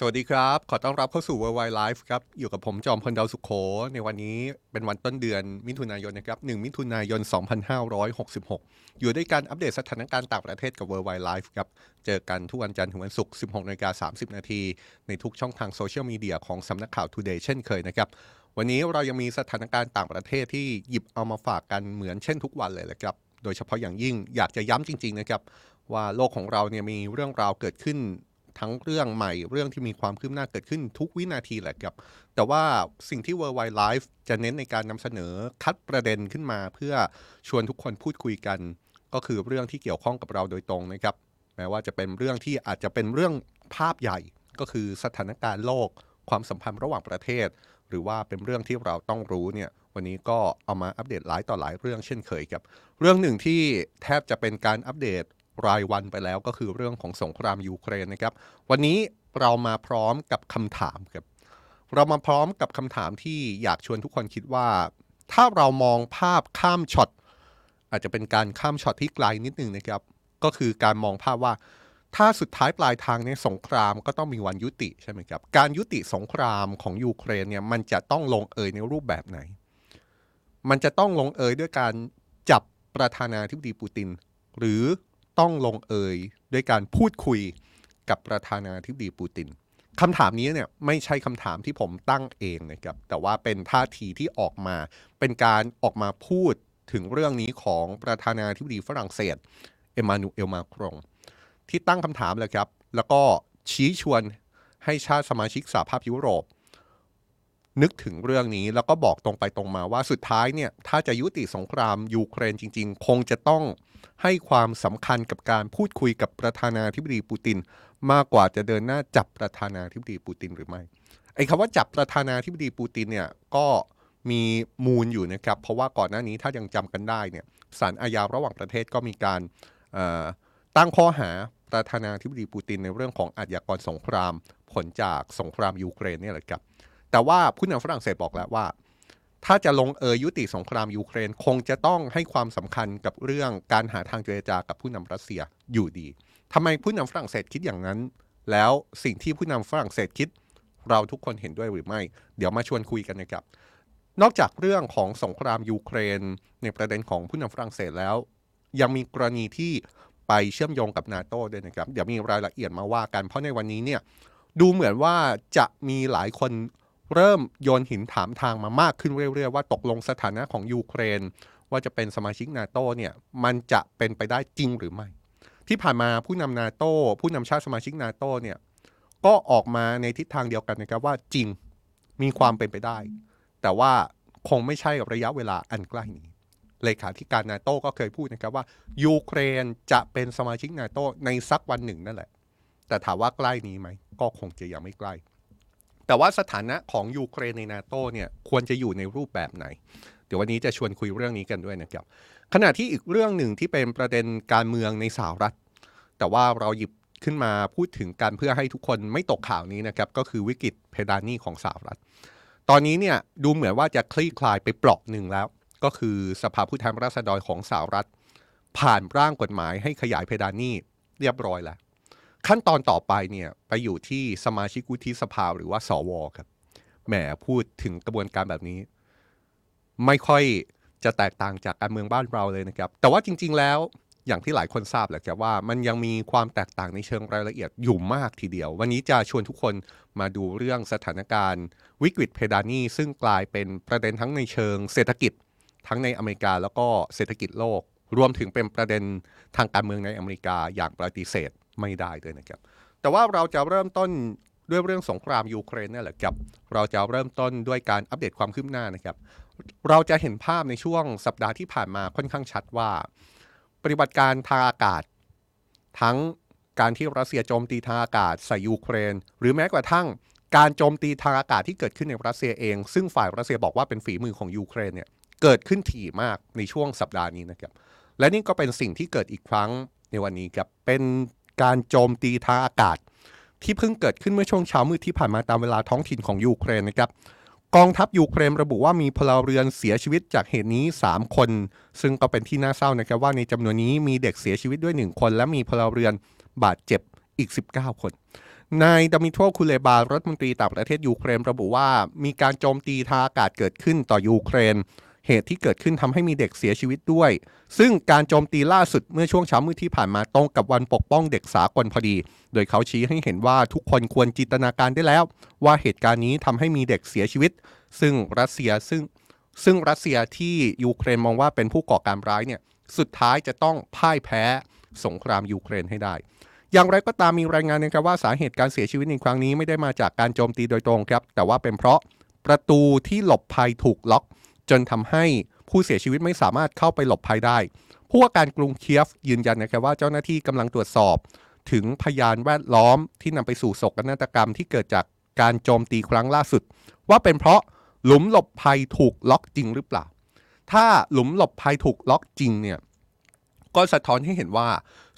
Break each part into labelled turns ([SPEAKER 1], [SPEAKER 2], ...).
[SPEAKER 1] สวัสดีครับ ขอต้อนรับเข้าสู่ Worldwide Life ครับ อยู่กับผมจอมพลดาวสุขโข ในวันนี้เป็นวันต้นเดือนมิถุนายนนะครับ1มิถุนายน 2566 อยู่ด้วยการอัปเดตสถานการณ์ต่างประเทศกับ Worldwide Life ครับ เจอกันทุกวันจันทร์ถึงวันศุกร์ 16นาฬิกา30 นาที ในทุกช่องทางโซเชียลมีเดียของสำนักข่าว Today เช่นเคยนะครับ วันนี้เรายังมีสถานการณ์ต่างประเทศที่หยิบเอามาฝากกันเหมือนเช่นทุกวันเลยแหละครับ โดยเฉพาะอย่างยิ่งอยากจะย้ำจริง ๆ นะครับว่าโลกของเราเนี่ยมีเรื่องราวเกิดขึ้น ทั้งเรื่องใหม่ เรื่องที่มีความคืบหน้าเกิดขึ้นทุกวินาทีแหละครับ แต่ว่าสิ่งที่ Worldwide Life จะเน้นในการนำเสนอคัดประเด็นขึ้นมา เพื่อชวนทุกคนพูดคุยกัน ก็คือเรื่องที่เกี่ยวข้องกับเราโดยตรงนะครับ แม้ว่าจะเป็นเรื่องที่อาจจะเป็นเรื่องภาพใหญ่ ก็คือสถานการณ์โลก ความสัมพันธ์ระหว่างประเทศ หรือว่าเป็นเรื่องที่เราต้องรู้เนี่ยวันนี้ก็เอามาอัปเดตหลายต่อหลายเรื่องเช่นเคยครับ เรื่องหนึ่งที่แทบจะเป็นการอัปเดต รายวันไปแล้วก็คือเรื่องของสงครามยูเครนนะครับ วันนี้เรามาพร้อมกับคำถามครับ เรามาพร้อมกับคำถามที่อยากชวนทุกคนคิดว่า ถ้าเรามองภาพข้ามช็อตอาจจะเป็นการข้ามช็อตที่ไกลนิดนึงนะครับ ก็คือการมองภาพว่า ถ้าสุดท้ายปลายทางในสงครามก็ต้องมีวันยุติใช่ไหมครับ การยุติสงครามของยูเครนเนี่ยมันจะต้องลงเอยในรูปแบบไหน มันจะต้องลงเอยด้วยการจับประธานาธิบดีปูติน หรือ ต้องลงเอยด้วยการพูดคุยกับประธานาธิบดีปูตินคำถามนี้เนี่ยไม่ใช่คำถามที่ผมตั้งเองนะครับแต่ว่าเป็นท่าทีที่ออกมา เป็นการออกมาพูดถึงเรื่องนี้ของประธานาธิบดีฝรั่งเศส เอมานูเอลมาครง ที่ตั้งคำถามเลยครับ แล้วก็ชี้ชวนให้ชาติสมาชิกสหภาพยุโรป นึกถึงเรื่องนี้แล้วก็บอกตรงไปตรงมาว่าสุดท้ายเนี่ยถ้าจะยุติสงครามยูเครนจริง ๆ คงจะต้องให้ความสำคัญกับการพูดคุยกับประธานาธิบดีปูติน มากกว่าจะเดินหน้าจับประธานาธิบดีปูตินหรือไม่ไอ้คำว่าจับประธานาธิบดีปูตินเนี่ยก็มีมูลอยู่นะครับ เพราะว่าก่อนหน้านี้ถ้ายังจำกันได้เนี่ยศาลอาญาระหว่างประเทศก็มีการตั้งข้อหาประธานาธิบดีปูตินในเรื่องของอาชญากรสงคราม ผลจากสงครามยูเครนเนี่ยแหละครับ แต่ว่าผู้นำฝรั่งเศสบอกแล้วว่า ถ้าจะลงเอยยุติสงครามยูเครนคงจะต้องให้ความสำคัญกับเรื่องการหาทางเจรจากับผู้นำรัสเซียอยู่ดีทำไมผู้นำฝรั่งเศสคิดอย่างนั้น แล้วสิ่งที่ผู้นำฝรั่งเศสคิด เราทุกคนเห็นด้วยหรือไม่ เดี๋ยวมาชวนคุยกันนะครับ นอกจากเรื่องของสงครามยูเครน ในประเด็นของผู้นำฝรั่งเศสแล้ว ยังมีกรณีที่ไปเชื่อมโยงกับนาโต้ด้วยนะครับ เดี๋ยวมีรายละเอียดมาว่ากัน เพราะในวันนี้เนี่ยดูเหมือนว่าจะมีหลายคน เริ่มโยนหินถามทางมามากขึ้นเรื่อยๆว่าตกลงสถานะของยูเครน ว่าจะเป็นสมาชิกนาโต้เนี่ยมันจะเป็นไปได้จริงหรือไม่ ที่ผ่านมาผู้นำนาโต้ผู้นำชาติสมาชิกนาโต้เนี่ยก็ออกมาในทิศทางเดียวกันนะครับว่าจริงมีความเป็นไปได้ แต่ว่าคงไม่ใช่กับระยะเวลาอันใกล้นี้เลขาธิการนาโต้ก็เคยพูดนะครับว่ายูเครนจะเป็นสมาชิกนาโต้ในสักวันหนึ่งนั่นแหละ แต่ถามว่าใกล้นี้ไหมก็คงจะยังไม่ใกล้ แต่ว่าสถานะของยูเครนในนาโต้เนี่ยควรจะอยู่ในรูปแบบไหน เดี๋ยววันนี้จะชวนคุยเรื่องนี้กันด้วยนะครับ ขณะที่อีกเรื่องหนึ่งที่เป็นประเด็นการเมืองในสหรัฐ แต่ว่าเราหยิบขึ้นมาพูดถึงกันเพื่อให้ทุกคนไม่ตกข่าวนี้นะครับก็คือวิกฤตเพดานหนี้ของสหรัฐ ตอนนี้เนี่ยดูเหมือนว่าจะคลี่คลายไปเปลาะหนึ่งแล้ว ก็คือสภาผู้แทนราษฎรของสหรัฐ ผ่านร่างกฎหมายให้ขยายเพดานหนี้เรียบร้อยแล้ว ขั้นตอนต่อไปเนี่ยไปอยู่ที่สมาชิกวุฒิสภาหรือว่าสวครับแหมพูดถึงกระบวนการแบบนี้ ไม่ค่อยจะแตกต่างจากการเมืองบ้านเราเลยนะครับ แต่ว่าจริง ๆ แล้วอย่างที่หลายคนทราบแหละครับว่ามันยังมีความแตกต่างในเชิงรายละเอียดอยู่มากทีเดียว วันนี้จะชวนทุกคนมาดูเรื่องสถานการณ์ วิกฤตเพดานนี้ซึ่งกลายเป็นประเด็นทั้งในเชิงเศรษฐกิจ ทั้งในอเมริกาแล้วก็เศรษฐกิจโลก รวมถึงเป็นประเด็นทางการเมืองในอเมริกาอย่างปฏิเสธ ไม่ได้ด้วยนะครับ แต่ว่าเราจะเริ่มต้นด้วยเรื่องสงครามยูเครนนี่แหละครับ เราจะเริ่มต้นด้วยการอัปเดตความคืบหน้านะครับ เราจะเห็นภาพในช่วงสัปดาห์ที่ผ่านมาค่อนข้างชัดว่า ปฏิบัติการทางอากาศ ทั้งการที่รัสเซียโจมตีทางอากาศใส่ยูเครน หรือแม้กระทั่งการโจมตีทางอากาศที่เกิดขึ้นในรัสเซียเอง ซึ่งฝ่ายรัสเซียบอกว่าเป็นฝีมือของยูเครนเนี่ยเกิดขึ้นถี่มากในช่วงสัปดาห์นี้นะครับ และนี่ก็เป็นสิ่งที่เกิดอีกครั้งในวันนี้ครับ เป็น การโจมตีทางอากาศ ที่เพิ่งเกิดขึ้นเมื่อช่วงเช้ามืดที่ผ่านมาตามเวลาท้องถิ่นของยูเครนนะครับกองทัพยูเครนระบุว่ามีพลเรือนเสียชีวิตจากเหตุนี้ 3 คน ซึ่งก็เป็นที่น่าเศร้านะครับว่าในจำนวนนี้มีเด็กเสียชีวิตด้วย 1 คน และมีพลเรือนบาดเจ็บอีก 19 คนนายดมิโทรคูเลบารัฐมนตรีต่างประเทศยูเครนระบุว่ามีการโจมตีทางอากาศเกิดขึ้นต่อยูเครน เหตุที่เกิดขึ้นทำให้มีเด็กเสียชีวิตด้วย ซึ่งการโจมตีล่าสุดเมื่อช่วงเช้ามืดที่ผ่านมาตรงกับวันปกป้องเด็กสากลพอดี โดยเขาชี้ให้เห็นว่าทุกคนควรจินตนาการได้แล้ว ว่าเหตุการณ์นี้ทำให้มีเด็กเสียชีวิต ซึ่งรัสเซียซึ่งซึ่งรัสเซียที่ยูเครนมองว่าเป็นผู้ก่อการร้ายเนี่ยสุดท้ายจะต้องพ่ายแพ้สงครามยูเครนให้ได้ อย่างไรก็ตามมีรายงานนะครับว่าสาเหตุการเสียชีวิตในครั้งนี้ไม่ได้มาจากการโจมตีโดยตรงครับ แต่ว่าเป็นเพราะประตูที่หลบภัยถูกล็อก จนทำให้ผู้เสียชีวิตไม่สามารถเข้าไปหลบภัยได้ ผู้ว่าการกรุงเคียฟยืนยันนะครับว่าเจ้าหน้าที่กำลังตรวจสอบ ถึงพยานแวดล้อมที่นำไปสู่โศกนาฏกรรมที่เกิดจากการโจมตีครั้งล่าสุด ว่าเป็นเพราะหลุมหลบภัยถูกล็อกจริงหรือเปล่า ถ้าหลุมหลบภัยถูกล็อกจริงเนี่ยก็สะท้อนให้เห็นว่า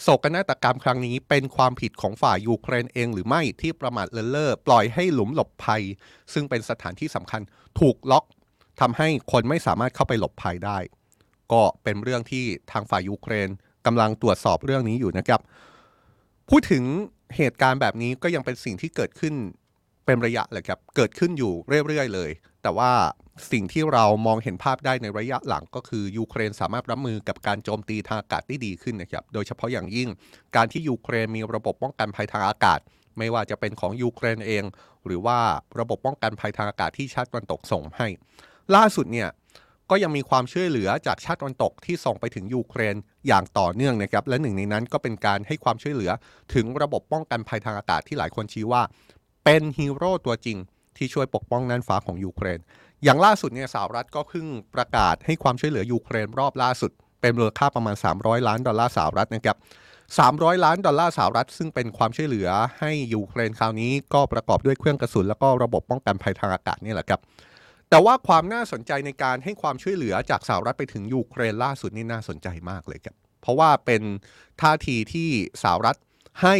[SPEAKER 1] โศกนาฏกรรมครั้งนี้เป็นความผิดของฝ่ายยูเครนเองหรือไม่ที่ประมาทเลินเล่อปล่อยให้หลุมหลบภัย ซึ่งเป็นสถานที่สำคัญถูกล็อก ทำให้คนไม่สามารถเข้าไปหลบภัยได้ ก็เป็นเรื่องที่ทางฝ่ายยูเครนกำลังตรวจสอบเรื่องนี้อยู่นะครับ พูดถึงเหตุการณ์แบบนี้ก็ยังเป็นสิ่งที่เกิดขึ้นเป็นระยะเลยครับ เกิดขึ้นอยู่เรื่อยๆเลย แต่ว่าสิ่งที่เรามองเห็นภาพได้ในระยะหลังก็คือยูเครนสามารถรับมือกับการโจมตีทางอากาศได้ดีขึ้นนะครับ โดยเฉพาะอย่างยิ่งการที่ยูเครนมีระบบป้องกันภัยทางอากาศ ไม่ว่าจะเป็นของยูเครนเอง หรือว่าระบบป้องกันภัยทางอากาศที่ชาติตะวันตกส่งให้ ล่าสุดเนี่ยก็ยังมีความช่วยเหลือจากชาติตะวันตกที่ส่งไปถึงยูเครนอย่างต่อเนื่องนะครับ และหนึ่งในนั้นก็เป็นการให้ความช่วยเหลือถึงระบบป้องกันภัยทางอากาศที่หลายคนชี้ว่า เป็นฮีโร่ตัวจริงที่ช่วยปกป้องน่านฟ้าของยูเครน อย่างล่าสุดเนี่ยสหรัฐก็เพิ่งประกาศให้ความช่วยเหลือยูเครนรอบล่าสุด เป็นมูลค่าประมาณ 300 ล้านดอลลาร์สหรัฐนะครับ300 ล้านดอลลาร์สหรัฐซึ่งเป็นความช่วยเหลือให้ยูเครนคราวนี้ก็ประกอบด้วยเครื่องกระสุน แล้วก็ระบบป้องกันภัยทางอากาศนี่แหละครับ แต่ว่าความน่าสนใจในการให้ความช่วยเหลือจากสหรัฐไปถึงยูเครนล่าสุดนี่น่าสนใจมากเลยครับ เพราะว่าเป็นท่าทีที่สหรัฐให้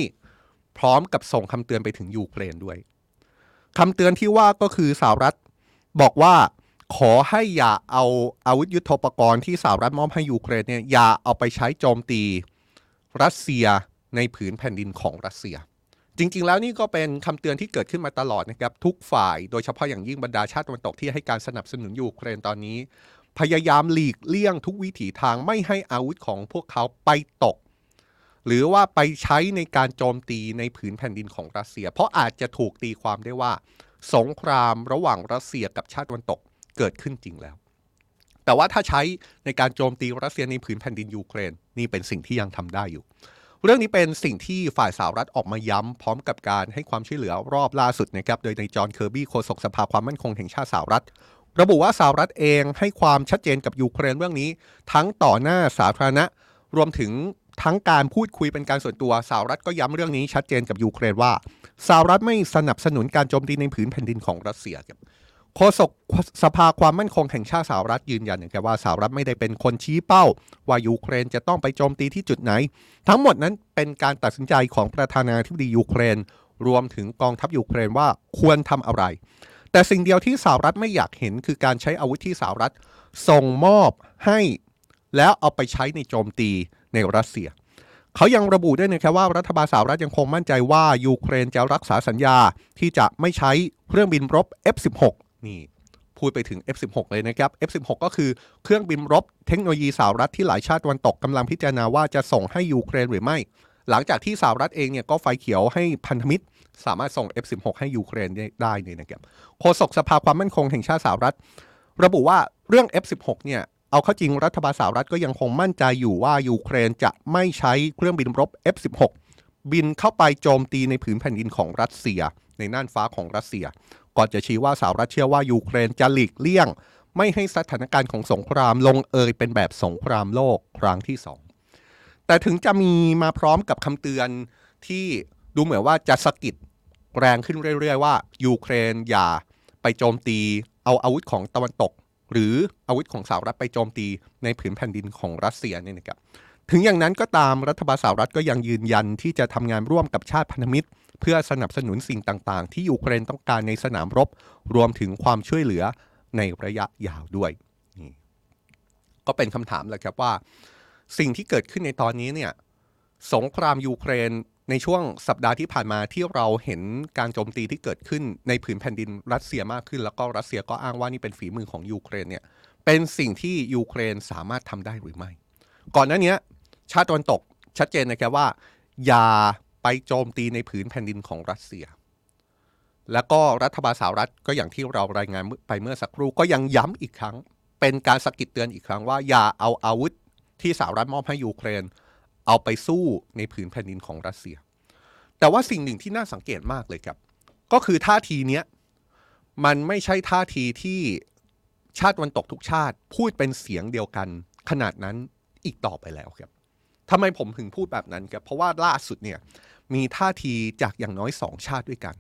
[SPEAKER 1] พร้อมกับส่งคำเตือนไปถึงยูเครนด้วยคำเตือนที่ว่าก็คือสหรัฐบอกว่าขอให้อย่าเอาอาวุธยุโทโธปกรณ์ที่สหรัฐมอบให้ยูเครนเนี่ยอย่าเอาไปใช้โจมตีรัสเซียในผืนแผ่นดินของรัสเซีย จริง ๆ แล้วนี่ก็เป็นคำเตือนที่เกิดขึ้นมาตลอดนะครับทุกฝ่าย โดยเฉพาะอย่างยิ่งบรรดาชาติตะวันตกที่ให้การสนับสนุนยูเครนตอนนี้ พยายามหลีกเลี่ยงทุกวิถีทางไม่ให้อาวุธของพวกเขาไปตก หรือว่าไปใช้ในการโจมตีในผืนแผ่นดินของรัสเซีย เพราะอาจจะถูกตีความได้ว่า สงครามระหว่างรัสเซียกับชาติตะวันตกเกิดขึ้นจริงแล้ว แต่ว่าถ้าใช้ในการโจมตีรัสเซียในผืนแผ่นดินยูเครนนี่เป็นสิ่งที่ยังทำได้อยู่ เรื่องนี้เป็นสิ่งที่ฝ่ายสหรัฐออกมาย้ำพร้อมกับการให้ความช่วยเหลือรอบล่าสุดนะครับ โดยนายจอห์นเคอร์บี้โฆษกสภาความมั่นคงแห่งชาติสหรัฐ ระบุว่าสหรัฐเองให้ความชัดเจนกับยูเครนเรื่องนี้ ทั้งต่อหน้าสาธารณะ รวมถึงทั้งการพูดคุยเป็นการส่วนตัวสหรัฐก็ย้ำเรื่องนี้ชัดเจนกับยูเครนว่าสหรัฐไม่สนับสนุนการโจมตีในผืนแผ่นดินของรัสเซียครับ โฆษกสภาความมั่นคงแห่งชาติสหรัฐยืนยันนะครับว่าสหรัฐไม่ได้เป็นคนชี้เป้า ว่ายูเครนจะต้องไปโจมตีที่จุดไหน ทั้งหมดนั้นเป็นการตัดสินใจของประธานาธิบดียูเครน รวมถึงกองทัพยูเครนว่าควรทำอะไร แต่สิ่งเดียวที่สหรัฐไม่อยากเห็นคือการใช้อาวุธที่สหรัฐส่งมอบให้ แล้วเอาไปใช้ในโจมตีในรัสเซีย เขายังระบุด้วยนะครับว่ารัฐบาลสหรัฐยังคงมั่นใจว่ายูเครนจะรักษาสัญญาที่จะไม่ใช้เครื่องบินรบ F16 นี่พูดไปถึง F16 เลยนะครับ F16 ก็คือเครื่องบินรบเทคโนโลยีสหรัฐที่หลายชาติตะวันตกกำลังพิจารณาว่าจะส่งให้ยูเครนหรือไม่ หลังจากที่สหรัฐเองเนี่ยก็ไฟเขียวให้พันธมิตร สามารถส่ง F16 ให้ยูเครนได้เนี่ยนะครับโฆษกสภาความมั่นคงแห่งชาติสหรัฐ ระบุว่าเรื่อง F16 เนี่ยเอาเข้าจริงรัฐบาลสหรัฐก็ยังคงมั่นใจอยู่ว่ายูเครนจะไม่ใช้เครื่องบินรบ F16 บินเข้าไปโจมตีในผืนแผ่นดินของรัสเซีย ในน่านฟ้าของรัสเซีย ก่อนจะชี้ว่าสหรัฐเชื่อว่ายูเครนจะหลีกเลี่ยง ไม่ให้สถานการณ์ของสงครามลงเอยเป็นแบบสงครามโลกครั้งที่สามแต่ถึงจะมีมาพร้อมกับคำเตือนที่ดูเหมือนว่าจะสะกิดแรงขึ้นเรื่อย ๆ ว่ายูเครนอย่าไปโจมตีเอาอาวุธของตะวันตก หรืออาวุธของสหรัฐไปโจมตีในผืนแผ่นดินของรัสเซียเนี่ยนะครับถึงอย่างนั้นก็ตามรัฐบาลสหรัฐก็ยังยืนยันที่จะทำงานร่วมกับชาติพันธมิตร เพื่อสนับสนุนสิ่งต่าง ๆ ที่ยูเครนต้องการในสนามรบ รวมถึงความช่วยเหลือในระยะยาวด้วย ก็เป็นคำถามแหละครับว่า สิ่งที่เกิดขึ้นในตอนนี้เนี่ยสงครามยูเครนในช่วงสัปดาห์ที่ผ่านมาที่เราเห็นการโจมตีที่เกิดขึ้นในผืนแผ่นดินรัสเซียมากขึ้น แล้วก็รัสเซียก็อ้างว่านี่เป็นฝีมือของยูเครนเนี่ยเป็นสิ่งที่ยูเครนสามารถทำได้หรือไม่ ก่อนหน้านี้ชาติตะวันตกชัดเจนนะครับว่า อย่า ไปโจมตีในผืนแผ่นดินของรัสเซีย แล้วก็รัฐบาลสหรัฐก็อย่างที่เรารายงานไปเมื่อสักครู่ก็ยังย้ำอีกครั้ง เป็นการสะกิดเตือนอีกครั้งว่าอย่าเอาอาวุธที่สหรัฐมอบให้ยูเครน เอาไปสู้ในผืนแผ่นดินของรัสเซีย แต่ว่าสิ่งหนึ่งที่น่าสังเกตมากเลยครับ ก็คือท่าทีเนี้ยมันไม่ใช่ท่าทีที่ชาติวันตกทุกชาติพูดเป็นเสียงเดียวกัน ขนาดนั้นอีกต่อไปแล้วครับทำไมผมถึงพูดแบบนั้นครับ เพราะว่าล่าสุดเนี่ย มีท่าทีจากอย่างน้อยสองชาติด้วยกัน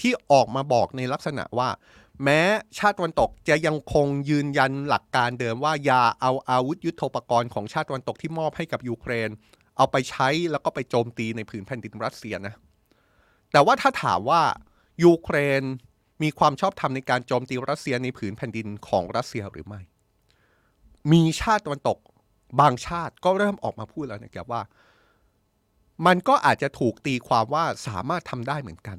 [SPEAKER 1] ที่ออกมาบอกในลักษณะว่า แม้ชาติตะวันตกจะยังคงยืนยันหลักการเดิมว่าอย่าเอาอาวุธยุโทโธปกรณ์ของชาติตะวันตกที่มอบให้กับยูเครน เอาไปใช้แล้วก็ไปโจมตีในผืนแผ่นดินรัสเซียนะแต่ว่าถ้าถามว่ายูเครนมีความชอบธรรมในการโจมตีรัสเซียในผืนแผ่นดินของรัสเซียหรือไม่ มีชาติตะวันตกบางชาติก็เริ่มออกมาพูดแล้วนะครับว่า มันก็อาจจะถูกตีความว่าสามารถทำได้เหมือนกัน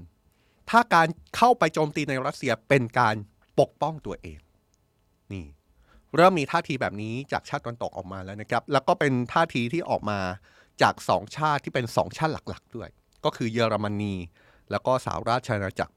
[SPEAKER 1] ถ้าการเข้าไปโจมตีในรัสเซียเป็นการปกป้องตัวเอง นี่ เริ่มมีท่าทีแบบนี้จากชาติตะวันตกออกมาแล้วนะครับ แล้วก็เป็นท่าทีที่ออกมาจากสองชาติที่เป็นสองชาติหลักๆ ด้วย ก็คือเยอรมนี แล้วก็สหราชอาณาจักร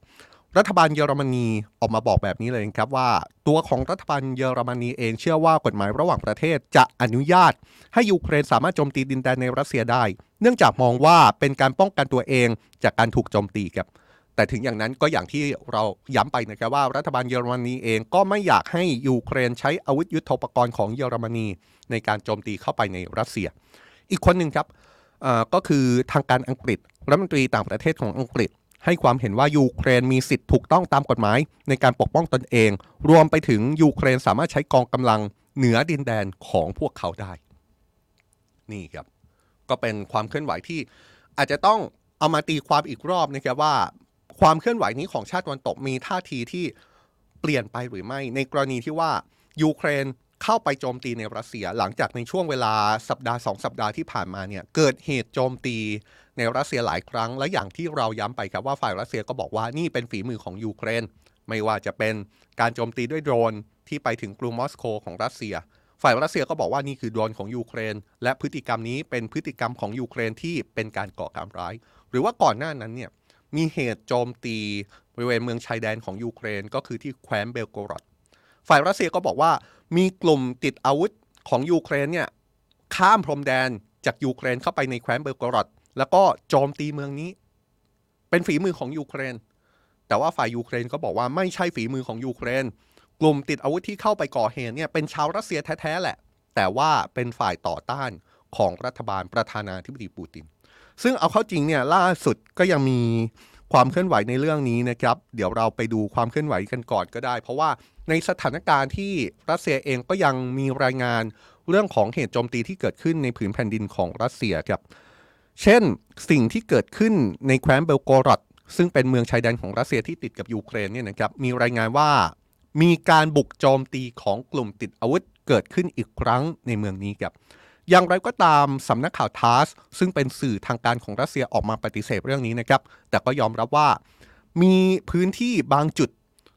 [SPEAKER 1] รัฐบาลเยอรมนีออกมาบอกแบบนี้เลยครับว่า ตัวของรัฐบาลเยอรมนีเองเชื่อว่ากฎหมายระหว่างประเทศจะอนุญาต ให้ยูเครนสามารถโจมตีดินแดนในรัสเซียได้ เนื่องจากมองว่าเป็นการป้องกันตัวเองจากการถูกโจมตีครับแต่ถึงอย่างนั้นก็อย่างที่เราย้ำไปนะครับว่ารัฐบาลเยอรมนีเองก็ไม่อยากให้ยูเครนใช้อาวุธยุโทโธปกรณ์ของเยอรมนีในการโจมตีเข้าไปในรัสเซีย อีกคนหนึ่งครับก็คือทางการอังกฤษรัฐมนตรีต่างประเทศของอังกฤษ ให้ความเห็นว่ายูเครนมีสิทธิ์ถูกต้องตามกฎหมาย ในการปกป้องตนเอง รวมไปถึงยูเครนสามารถใช้กองกำลังเหนือดินแดนของพวกเขาได้ นี่ครับ ก็เป็นความเคลื่อนไหวที่อาจจะต้องเอามาตีความอีกรอบนะครับว่า ความเคลื่อนไหวนี้ของชาติตะวันตกมีท่าทีที่เปลี่ยนไปหรือไม่ ในกรณีที่ว่ายูเครนเข้าไปโจมตีในรัสเซีย หลังจากในช่วงเวลาสัปดาห์สองสัปดาห์ที่ผ่านมาเนี่ยเกิดเหตุโจมตี ในรัสเซียหลายครั้ง และอย่างที่เราย้ำไปครับว่าฝ่ายรัสเซียก็บอกว่านี่เป็นฝีมือของยูเครน ไม่ว่าจะเป็นการโจมตีด้วยโดรนที่ไปถึงกรุงมอสโกของรัสเซีย ฝ่ายรัสเซียก็บอกว่านี่คือโดรนของยูเครน และพฤติกรรมนี้เป็นพฤติกรรมของยูเครนที่เป็นการก่อการร้าย หรือว่าก่อนหน้านั้นเนี่ยมีเหตุโจมตีบริเวณเมืองชายแดนของยูเครน ก็คือที่แคว้นเบลโกรอดฝ่ายรัสเซียก็บอกว่ามีกลุ่มติดอาวุธของยูเครนเนี่ยข้ามพรมแดนจากยูเครนเข้าไปในแคว้นเบลโกรอด แล้วก็โจมตีเมืองนี้ เป็นฝีมือของยูเครน แต่ว่าฝ่ายยูเครนก็บอกว่าไม่ใช่ฝีมือของยูเครน กลุ่มติดอาวุธที่เข้าไปก่อเหตุเนี่ยเป็นชาวรัสเซียแท้ๆแหละ แต่ว่าเป็นฝ่ายต่อต้านของรัฐบาลประธานาธิบดีปูติน ซึ่งเอาเข้าจริงเนี่ยล่าสุดก็ยังมีความเคลื่อนไหวในเรื่องนี้นะครับ เดี๋ยวเราไปดูความเคลื่อนไหวกันก่อนก็ได้ เพราะว่าในสถานการณ์ที่รัสเซียเองก็ยังมีรายงานเรื่องของเหตุโจมตีที่เกิดขึ้นในผืนแผ่นดินของรัสเซียครับ เช่นสิ่งที่เกิดขึ้นในแคว้นเบลโกรดซึ่งเป็นเมืองชายแดนของรัสเซียที่ติดกับยูเครนเนี่ยนะครับมีรายงานว่ามีการบุกโจมตีของกลุ่มติดอาวุธเกิดขึ้นอีกครั้งในเมืองนี้ครับอย่างไรก็ตามสำนักข่าวทาสซึ่งเป็นสื่อทางการของรัสเซียออกมาปฏิเสธเรื่องนี้นะครับ แต่ก็ยอมรับว่ามีพื้นที่บางจุด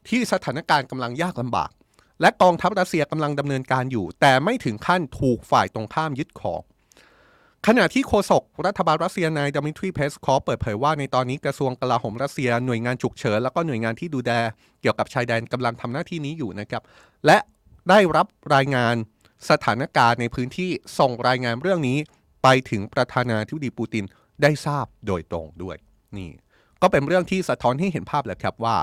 [SPEAKER 1] ที่สถานการณ์กำลังยากลำบาก และกองทัพรัสเซียกำลังดำเนินการอยู่ แต่ไม่ถึงขั้นถูกฝ่ายตรงข้ามยึดครอง ขณะที่โฆษกรัฐบาลรัสเซียนายดมิทรีเพสคอฟเปิดเผยว่าในตอนนี้กระทรวงกลาโหมรัสเซียหน่วยงานฉุกเฉิน แล้วก็หน่วยงานที่ดูแลเกี่ยวกับชายแดนกำลังทำหน้าที่นี้อยู่นะครับ และได้รับรายงานสถานการณ์ในพื้นที่ส่งรายงานเรื่องนี้ ไปถึงประธานาธิบดีปูตินได้ทราบโดยตรงด้วย นี่ ก็เป็นเรื่องที่สะท้อนให้เห็นภาพแหละครับว่า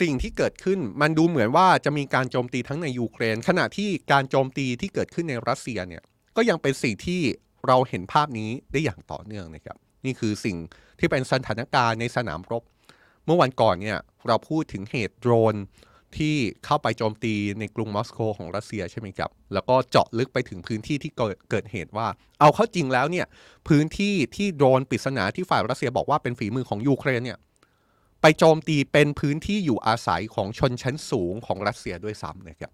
[SPEAKER 1] สิ่งที่เกิดขึ้นมันดูเหมือนว่าจะมีการโจมตีทั้งในยูเครน ขณะที่การโจมตีที่เกิดขึ้นในรัสเซียเนี่ยก็ยังเป็นสิ่งที่ เราเห็นภาพนี้ได้อย่างต่อเนื่องนะครับ นี่คือสิ่งที่เป็นสถานการณ์ในสนามรบ เมื่อวันก่อนเนี่ยเราพูดถึงเหตุโดรนที่เข้าไปโจมตีในกรุงมอสโกของรัสเซียใช่ไหมครับ แล้วก็เจาะลึกไปถึงพื้นที่ที่เกิดเหตุว่า เอาเข้าจริงแล้วเนี่ยพื้นที่ที่โดรนปริศนาที่ฝ่ายรัสเซียบอกว่าเป็นฝีมือของยูเครนเนี่ยไปโจมตีเป็นพื้นที่อยู่อาศัยของชนชั้นสูงของรัสเซียด้วยซ้ำนะครับ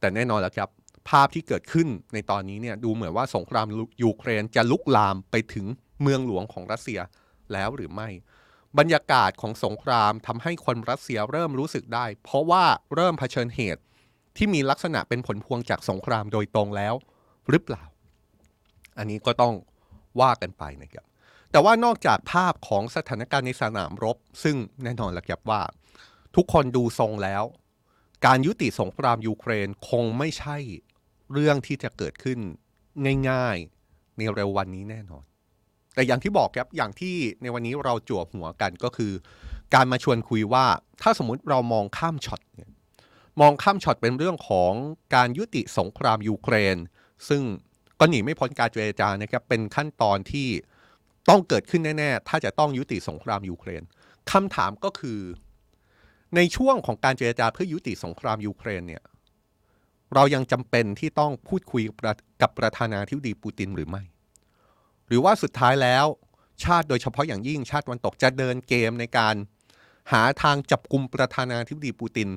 [SPEAKER 1] แต่แน่นอนแล้วครับ ภาพที่เกิดขึ้นในตอนนี้เนี่ยดูเหมือนว่าสงครามยูเครนจะลุกลามไปถึงเมืองหลวงของรัสเซียแล้วหรือไม่ บรรยากาศของสงครามทำให้คนรัสเซียเริ่มรู้สึกได้ เพราะว่าเริ่มเผชิญเหตุที่มีลักษณะเป็นผลพวงจากสงครามโดยตรงแล้วหรือเปล่า อันนี้ก็ต้องว่ากันไปนะครับแต่ว่านอกจากภาพของสถานการณ์ในสนามรบ ซึ่งแน่นอนละครับว่า ทุกคนดูทรงแล้ว การยุติสงครามยูเครนคงไม่ใช่ เรื่องที่จะเกิดขึ้นง่ายๆ ในเร็ววันนี้แน่นอน แต่อย่างที่บอกครับอย่างที่ในวันนี้เราจั่วหัวกันก็คือ การมาชวนคุยว่าถ้าสมมุติเรามองข้ามช็อตเนี่ยมองข้ามช็อตเป็นเรื่องของการยุติสงครามยูเครน ซึ่งก็หนีไม่พ้นการเจรจานะครับเป็นขั้นตอนที่ต้องเกิดขึ้นแน่ๆ ถ้าจะต้องยุติสงครามยูเครนคำถามก็คือ ในช่วงของการเจรจาเพื่อยุติสงครามยูเครนเนี่ย เรายังจำเป็นที่ต้องพูดคุยกับประธานาธิบดีปูตินหรือไม่ หรือว่าสุดท้ายแล้วชาติโดยเฉพาะอย่างยิ่งชาติวันตกจะเดินเกมในการหาทางจับกลุ่มประธานาธิบดีปูติน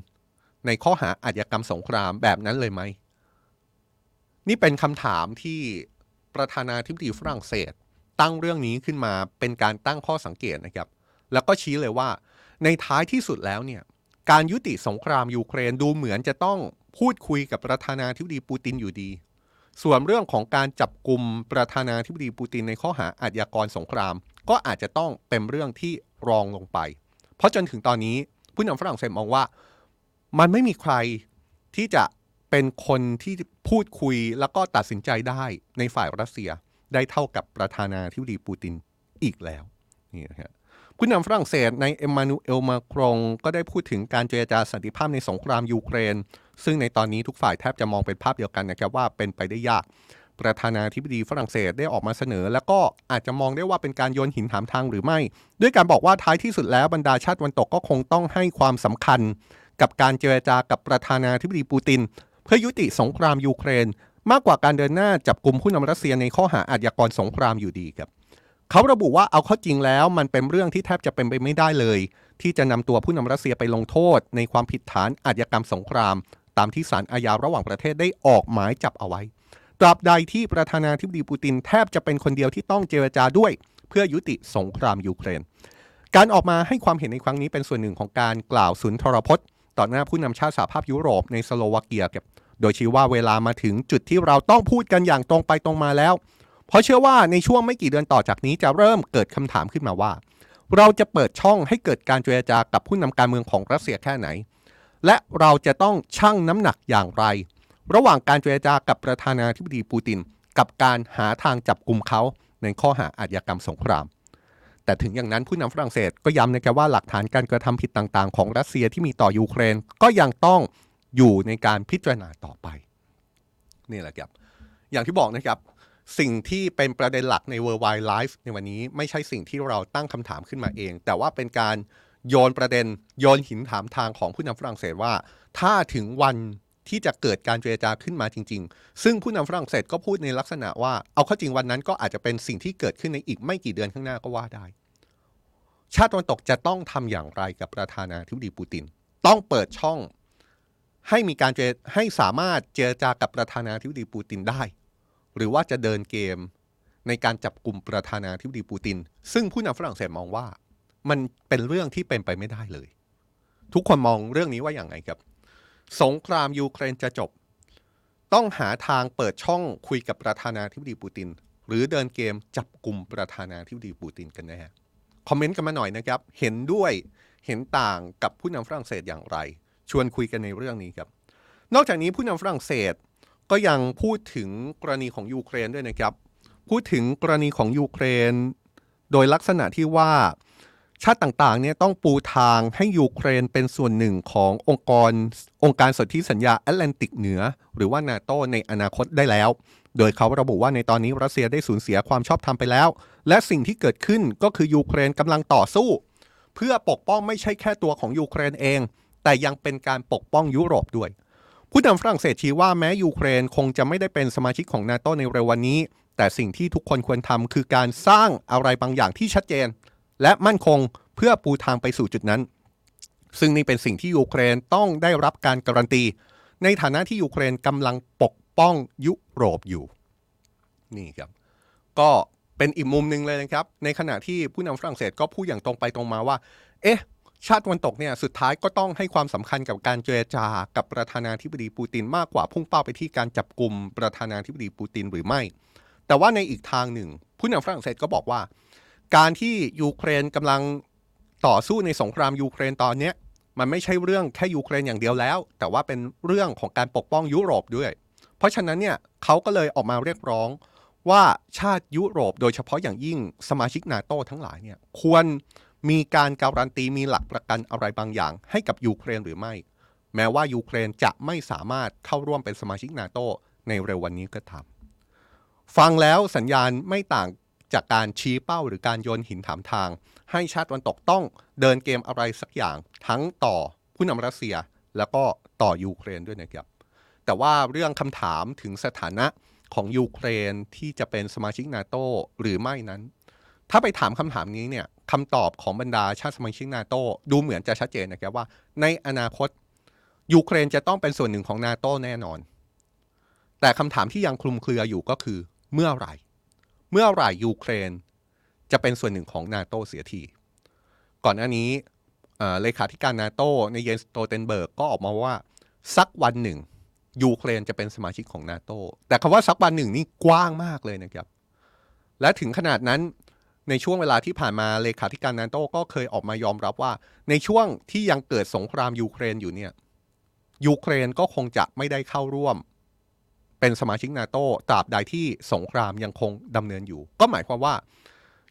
[SPEAKER 1] ในข้อหาอาชญากรรมสงครามแบบนั้นเลยไหม นี่เป็นคำถามที่ประธานาธิบดีฝรั่งเศส ตั้งเรื่องนี้ขึ้นมาเป็นการตั้งข้อสังเกตนะครับ แล้วก็ชี้เลยว่า ในท้ายที่สุดแล้วเนี่ยการยุติสงครามยูเครนดูเหมือนจะต้อง พูดคุยกับประธานาธิบดีปูตินอยู่ดี ส่วนเรื่องของการจับกลุ่มประธานาธิบดีปูตินในข้อหาอาชญากรสงคราม ก็อาจจะต้องเป็นเรื่องที่รองลงไป เพราะจนถึงตอนนี้ผู้นำฝรั่งเศสมองว่า มันไม่มีใครที่จะเป็นคนที่พูดคุยแล้วก็ตัดสินใจได้ในฝ่ายรัสเซียได้เท่ากับประธานาธิบดีปูตินอีกแล้วนี่นะครับ ผู้นำฝรั่งเศสในเอ็มมานูเอลมาครงก็ได้พูดถึงการเจรจาสันติภาพในสงครามยูเครน ซึ่งในตอนนี้ทุกฝ่ายแทบจะมองเป็นภาพเดียวกันนะครับว่าเป็นไปได้ยาก ประธานาธิบดีฝรั่งเศสได้ออกมาเสนอ แล้วก็อาจจะมองได้ว่าเป็นการโยนหินถามทางหรือไม่ ด้วยการบอกว่าท้ายที่สุดแล้วบรรดาชาติวันตกก็คงต้องให้ความสำคัญ กับการเจรจากับประธานาธิบดีปูติน เพื่อยุติสงครามยูเครน มากกว่าการเดินหน้าจับกลุ่มผู้นำรัสเซียในข้อหาอาชญากรสงครามอยู่ดีครับ เขาระบุว่าเอาเข้าจริงแล้วมันเป็นเรื่องที่แทบจะเป็นไปไม่ได้เลย ที่จะนำตัวผู้นำรัสเซียไปลงโทษ ในความผิดฐานอาชญากรรมสงคราม ตามที่ศาลอาญาระหว่างประเทศได้ออกหมายจับเอาไว้ ตราบใดที่ประธานาธิบดีปูตินแทบจะเป็นคนเดียวที่ต้องเจรจาด้วย เพื่อยุติสงครามยูเครน การออกมาให้ความเห็นในครั้งนี้เป็นส่วนหนึ่งของการกล่าวสุนทรพจน์ ต่อหน้าผู้นำชาติสหภาพยุโรปในสโลวาเกียครับโดยชี้ว่าเวลามาถึงจุดที่เราต้องพูดกันอย่างตรงไปตรงมาแล้ว เพราะเชื่อว่าในช่วงไม่กี่เดือนต่อจากนี้จะเริ่มเกิดคำถามขึ้นมาว่า เราจะเปิดช่องให้เกิดการเจรจากับผู้นำการเมืองของรัสเซียแค่ไหน และเราจะต้องชั่งน้ำหนักอย่างไร ระหว่างการเจรจากับประธานาธิบดีปูติน กับการหาทางจับกลุ่มเขาในข้อหาอาชญากรรมสงคราม แต่ถึงอย่างนั้นผู้นำฝรั่งเศสก็ย้ำนะครับว่าหลักฐานการกระทำผิดต่างๆ ของรัสเซียที่มีต่อยูเครนก็ยังต้องอยู่ในการพิจารณาต่อไปนี่แหละครับอย่างที่บอกนะครับ สิ่งที่เป็นประเด็นหลักใน Worldwide Life ในวันนี้ไม่ใช่สิ่งที่เราตั้งคำถามขึ้นมาเอง แต่ว่าเป็นการโยนประเด็นโยนหินถามทางของผู้นำฝรั่งเศสว่า ถ้าถึงวันที่จะเกิดการเจรจาขึ้นมาจริง ๆ ซึ่งผู้นำฝรั่งเศสก็พูดในลักษณะว่าเอาเข้าจริงวันนั้นก็อาจจะเป็นสิ่งที่เกิดขึ้นในอีกไม่กี่เดือนข้างหน้าก็ว่าได้ ชาติตะวันตกจะต้องทำอย่างไรกับประธานาธิบดีปูติน ต้องเปิดช่องให้มีการเจรให้สามารถเจรจากับประธานาธิบดีปูตินได้ หรือว่าจะเดินเกมในการจับกลุ่มประธานาธิบดีปูติน ซึ่งผู้นำฝรั่งเศสมองว่า มันเป็นเรื่องที่เป็นไปไม่ได้เลย ทุกคนมองเรื่องนี้ว่าอย่างไรครับ สงครามยูเครนจะจบ ต้องหาทางเปิดช่องคุยกับประธานาธิบดีปูติน หรือเดินเกมจับกลุ่มประธานาธิบดีปูตินกันแน่คอมเมนต์กันมาหน่อยนะครับ เห็นด้วยเห็นต่างกับผู้นำฝรั่งเศสอย่างไร ชวนคุยกันในเรื่องนี้ครับ นอกจากนี้ผู้นำฝรั่งเศส ก็ยังพูดถึงกรณีของยูเครนด้วยนะครับ พูดถึงกรณีของยูเครน โดยลักษณะที่ว่าชาติต่างๆเนี่ยต้องปูทางให้ยูเครนเป็นส่วนหนึ่งขององค์กรองค์การสนธิสัญญาแอตแลนติกเหนือ หรือว่านาโตในอนาคตได้แล้ว โดยเขาระบุว่าในตอนนี้รัสเซียได้สูญเสียความชอบธรรมไปแล้ว และสิ่งที่เกิดขึ้นก็คือยูเครนกำลังต่อสู้ เพื่อปกป้องไม่ใช่แค่ตัวของยูเครนเอง แต่ยังเป็นการปกป้องยุโรปด้วย ผู้นำฝรั่งเศสชี้ว่าแม้ยูเครนคงจะไม่ได้เป็นสมาชิกของนาโตในเร็ววันนี้ แต่สิ่งที่ทุกคนควรทำคือการสร้างอะไรบางอย่างที่ชัดเจน และมั่นคงเพื่อปูทางไปสู่จุดนั้น ซึ่งนี่เป็นสิ่งที่ยูเครนต้องได้รับการการันตี ในฐานะที่ยูเครนกำลังปกป้องยุโรปอยู่ นี่ครับ ก็เป็นอีกมุมหนึ่งเลยนะครับ ในขณะที่ผู้นำฝรั่งเศสก็พูดอย่างตรงไปตรงมาว่า เอ๊ะ ชาติตะวันตกเนี่ยสุดท้ายก็ต้องให้ความสำคัญกับการเจรจากับประธานาธิบดีปูตินมากกว่าพุ่งเป้าไปที่การจับกลุ่มประธานาธิบดีปูตินหรือไม่ แต่ว่าในอีกทางหนึ่ง ผู้นำฝรั่งเศสก็บอกว่า การที่ยูเครนกำลังต่อสู้ในสงครามยูเครนตอนเนี้ยมันไม่ใช่เรื่องแค่ยูเครนอย่างเดียวแล้ว แต่ว่าเป็นเรื่องของการปกป้องยุโรปด้วย เพราะฉะนั้นเนี่ยเขาก็เลยออกมาเรียกร้องว่าชาติยุโรป โดยเฉพาะอย่างยิ่งสมาชิกนาโตทั้งหลายเนี่ยควร มีการการันตีมีหลักประกันอะไรบางอย่าง ให้กับยูเครนหรือไม่ แม้ว่ายูเครนจะไม่สามารถเข้าร่วมเป็นสมาชิกนาโตในเร็ววันนี้ก็ตามฟังแล้วสัญญาณไม่ต่างจากการชี้เป้าหรือการโยนหินถามทาง ให้ชาติตะวันตกต้องเดินเกมอะไรสักอย่าง ทั้งต่อผู้นำรัสเซีย แล้วก็ต่อยูเครนด้วยนะครับ แต่ว่าเรื่องคำถามถึงสถานะของยูเครนที่จะเป็นสมาชิกนาโตหรือไม่นั้น ถ้าไปถามคำถามนี้เนี่ย คำตอบของบรรดาชาติสมาชิกนาโตดูเหมือนจะชัดเจนนะครับว่า ในอนาคตยูเครนจะต้องเป็นส่วนหนึ่งของนาโตแน่นอน แต่คำถามที่ยังคลุมเครืออยู่ก็คือเมื่อไหร่ เมื่อไหร่ยูเครนจะเป็นส่วนหนึ่งของนาโตเสียที ก่อนหน้านี้เลขาธิการนาโตนายเยนสโตเทนเบิร์กก็ออกมาว่าสักวันหนึ่งยูเครนจะเป็นสมาชิกของนาโตแต่คำว่าสักวันหนึ่งนี่กว้างมากเลยนะครับ และถึงขนาดนั้น ในช่วงเวลาที่ผ่านมาเลขาธิการนาโต้ก็เคยออกมายอมรับว่า ในช่วงที่ยังเกิดสงครามยูเครนอยู่เนี่ยยูเครนก็คงจะไม่ได้เข้าร่วม เป็นสมาชิกนาโต้ตราบใดที่สงครามยังคงดำเนินอยู่ ก็หมายความว่า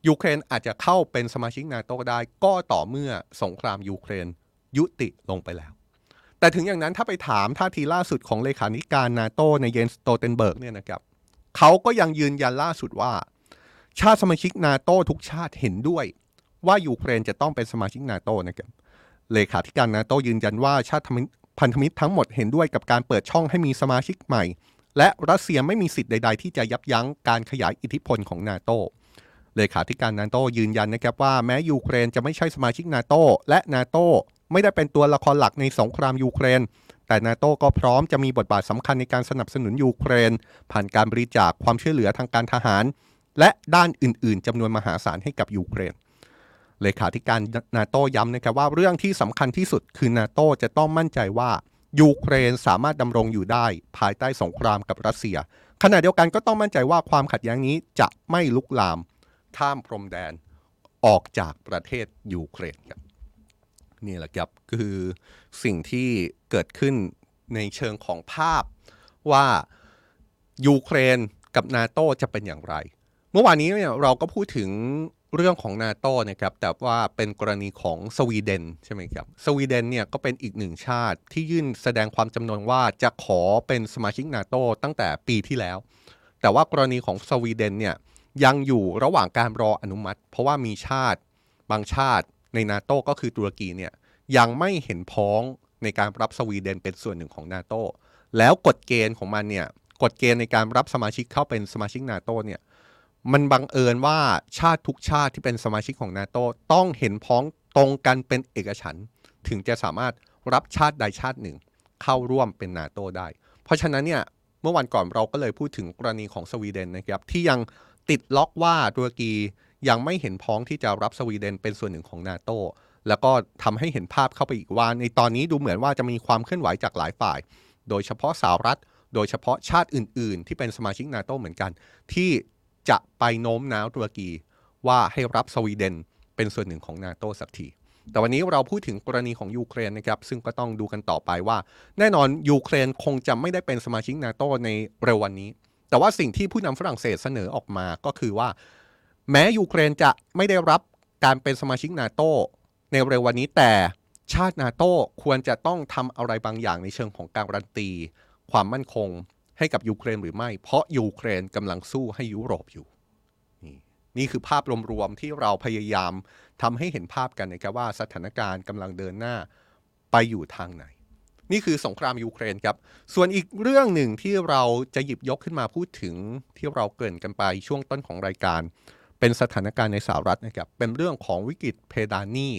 [SPEAKER 1] ยูเครนอาจจะเข้าเป็นสมาชิกนาโต้ได้ก็ต่อเมื่อสงครามยูเครนยุติลงไปแล้ว แต่ถึงอย่างนั้นถ้าไปถามท่าทีล่าสุดของเลขาธิการนาโตนายเยนสโตเทนเบิร์กเนี่ยนะครับเขาก็ยังยืนยันล่าสุดว่า ชาติสมาชิกนาโตทุกชาติเห็นด้วย ว่ายูเครนจะต้องเป็นสมาชิกนาโตนะครับเลขาธิการนาโตยืนยันว่าชาติพันธมิตรทั้งหมดเห็นด้วยกับการเปิดช่องให้มีสมาชิกใหม่ และรัสเซียไม่มีสิทธิ์ใด ๆ ที่จะยับยั้งการขยายอิทธิพลของนาโตเลขาธิการนาโตยืนยันนะครับว่าแม้ยูเครนจะไม่ใช่สมาชิกนาโตและนาโตไม่ได้เป็นตัวละครหลักในสงครามยูเครน แต่นาโตก็พร้อมจะมีบทบาทสำคัญในการสนับสนุนยูเครน ผ่านการบริจาคความช่วยเหลือทางการทหาร และด้านอื่นๆจำนวนมหาศาลให้กับยูเครนเลขาธิการนาโตย้ำนะครับว่าเรื่องที่สำคัญที่สุดคือนาโตจะต้องมั่นใจว่ายูเครนสามารถดำรงอยู่ได้ภายใต้สงครามกับรัสเซีย ขณะเดียวกันก็ต้องมั่นใจว่าความขัดแย้งนี้จะไม่ลุกลามข้ามพรมแดนออกจากประเทศยูเครนครับนี่แหละครับคือสิ่งที่เกิดขึ้นในเชิงของภาพว่ายูเครนกับนาโตจะเป็นอย่างไร เมื่อวานนี้เนี่ยเราก็พูดถึงเรื่องของนาโตนะครับแต่ว่าเป็นกรณีของสวีเดนใช่ไหมครับสวีเดนเนี่ยก็เป็นอีกหนึ่งชาติที่ยื่นแสดงความจำนงว่าจะขอเป็นสมาชิกนาโตตั้งแต่ปีที่แล้ว แต่ว่ากรณีของสวีเดนเนี่ยยังอยู่ระหว่างการรออนุมัติ เพราะว่ามีชาติบางชาติในนาโตก็คือตุรกีเนี่ยยังไม่เห็นพ้องในการรับสวีเดนเป็นส่วนหนึ่งของนาโตแล้วกฎเกณฑ์ของมันเนี่ยกฎเกณฑ์ในการรับสมาชิกเข้าเป็นสมาชิกนาโตเนี่ย มันบังเอิญว่าชาติทุกชาติที่เป็นสมาชิกของนาโตต้องเห็นพ้องตรงกันเป็นเอกฉันถึงจะสามารถรับชาติใดชาติหนึ่ง เข้าร่วมเป็นนาโตได้ เพราะฉะนั้นเนี่ยเมื่อวันก่อนเราก็เลยพูดถึงกรณีของสวีเดนนะครับที่ยังติดล็อกว่าตุรกียังไม่เห็นพ้องที่จะรับสวีเดนเป็นส่วนหนึ่งของนาโตแล้วก็ทำให้เห็นภาพเข้าไปอีกว่า ในตอนนี้ดูเหมือนว่าจะมีความเคลื่อนไหวจากหลายฝ่าย โดยเฉพาะสหรัฐ โดยเฉพาะชาติอื่น ๆ ที่เป็นสมาชิกนาโตเหมือนกัน ที่ จะไปโน้มน้าวตุรกีว่าให้รับสวีเดนเป็นส่วนหนึ่งของนาโตสักที แต่วันนี้เราพูดถึงกรณีของยูเครนนะครับ ซึ่งก็ต้องดูกันต่อไปว่า แน่นอนยูเครนคงจะไม่ได้เป็นสมาชิกนาโตในเร็ววันนี้ แต่ว่าสิ่งที่ผู้นำฝรั่งเศสเสนอออกมาก็คือว่า แม้ยูเครนจะไม่ได้รับการเป็นสมาชิกนาโตในเร็ววันนี้แต่ชาตินาโตควรจะต้องทำอะไรบางอย่างในเชิงของการการันตี ความมั่นคง ให้กับยูเครนหรือไม่ เพราะยูเครนกำลังสู้ให้ยุโรปอยู่ นี่นี่คือภาพรวมๆที่เราพยายามทำให้เห็นภาพกันนะครับว่าสถานการณ์กำลังเดินหน้าไปอยู่ทางไหน นี่คือสงครามยูเครนครับ ส่วนอีกเรื่องหนึ่งที่เราจะหยิบยกขึ้นมาพูดถึงที่เราเกริ่นกันไปช่วงต้นของรายการ เป็นสถานการณ์ในสหรัฐนะครับเป็นเรื่องของวิกฤตเพดานนี่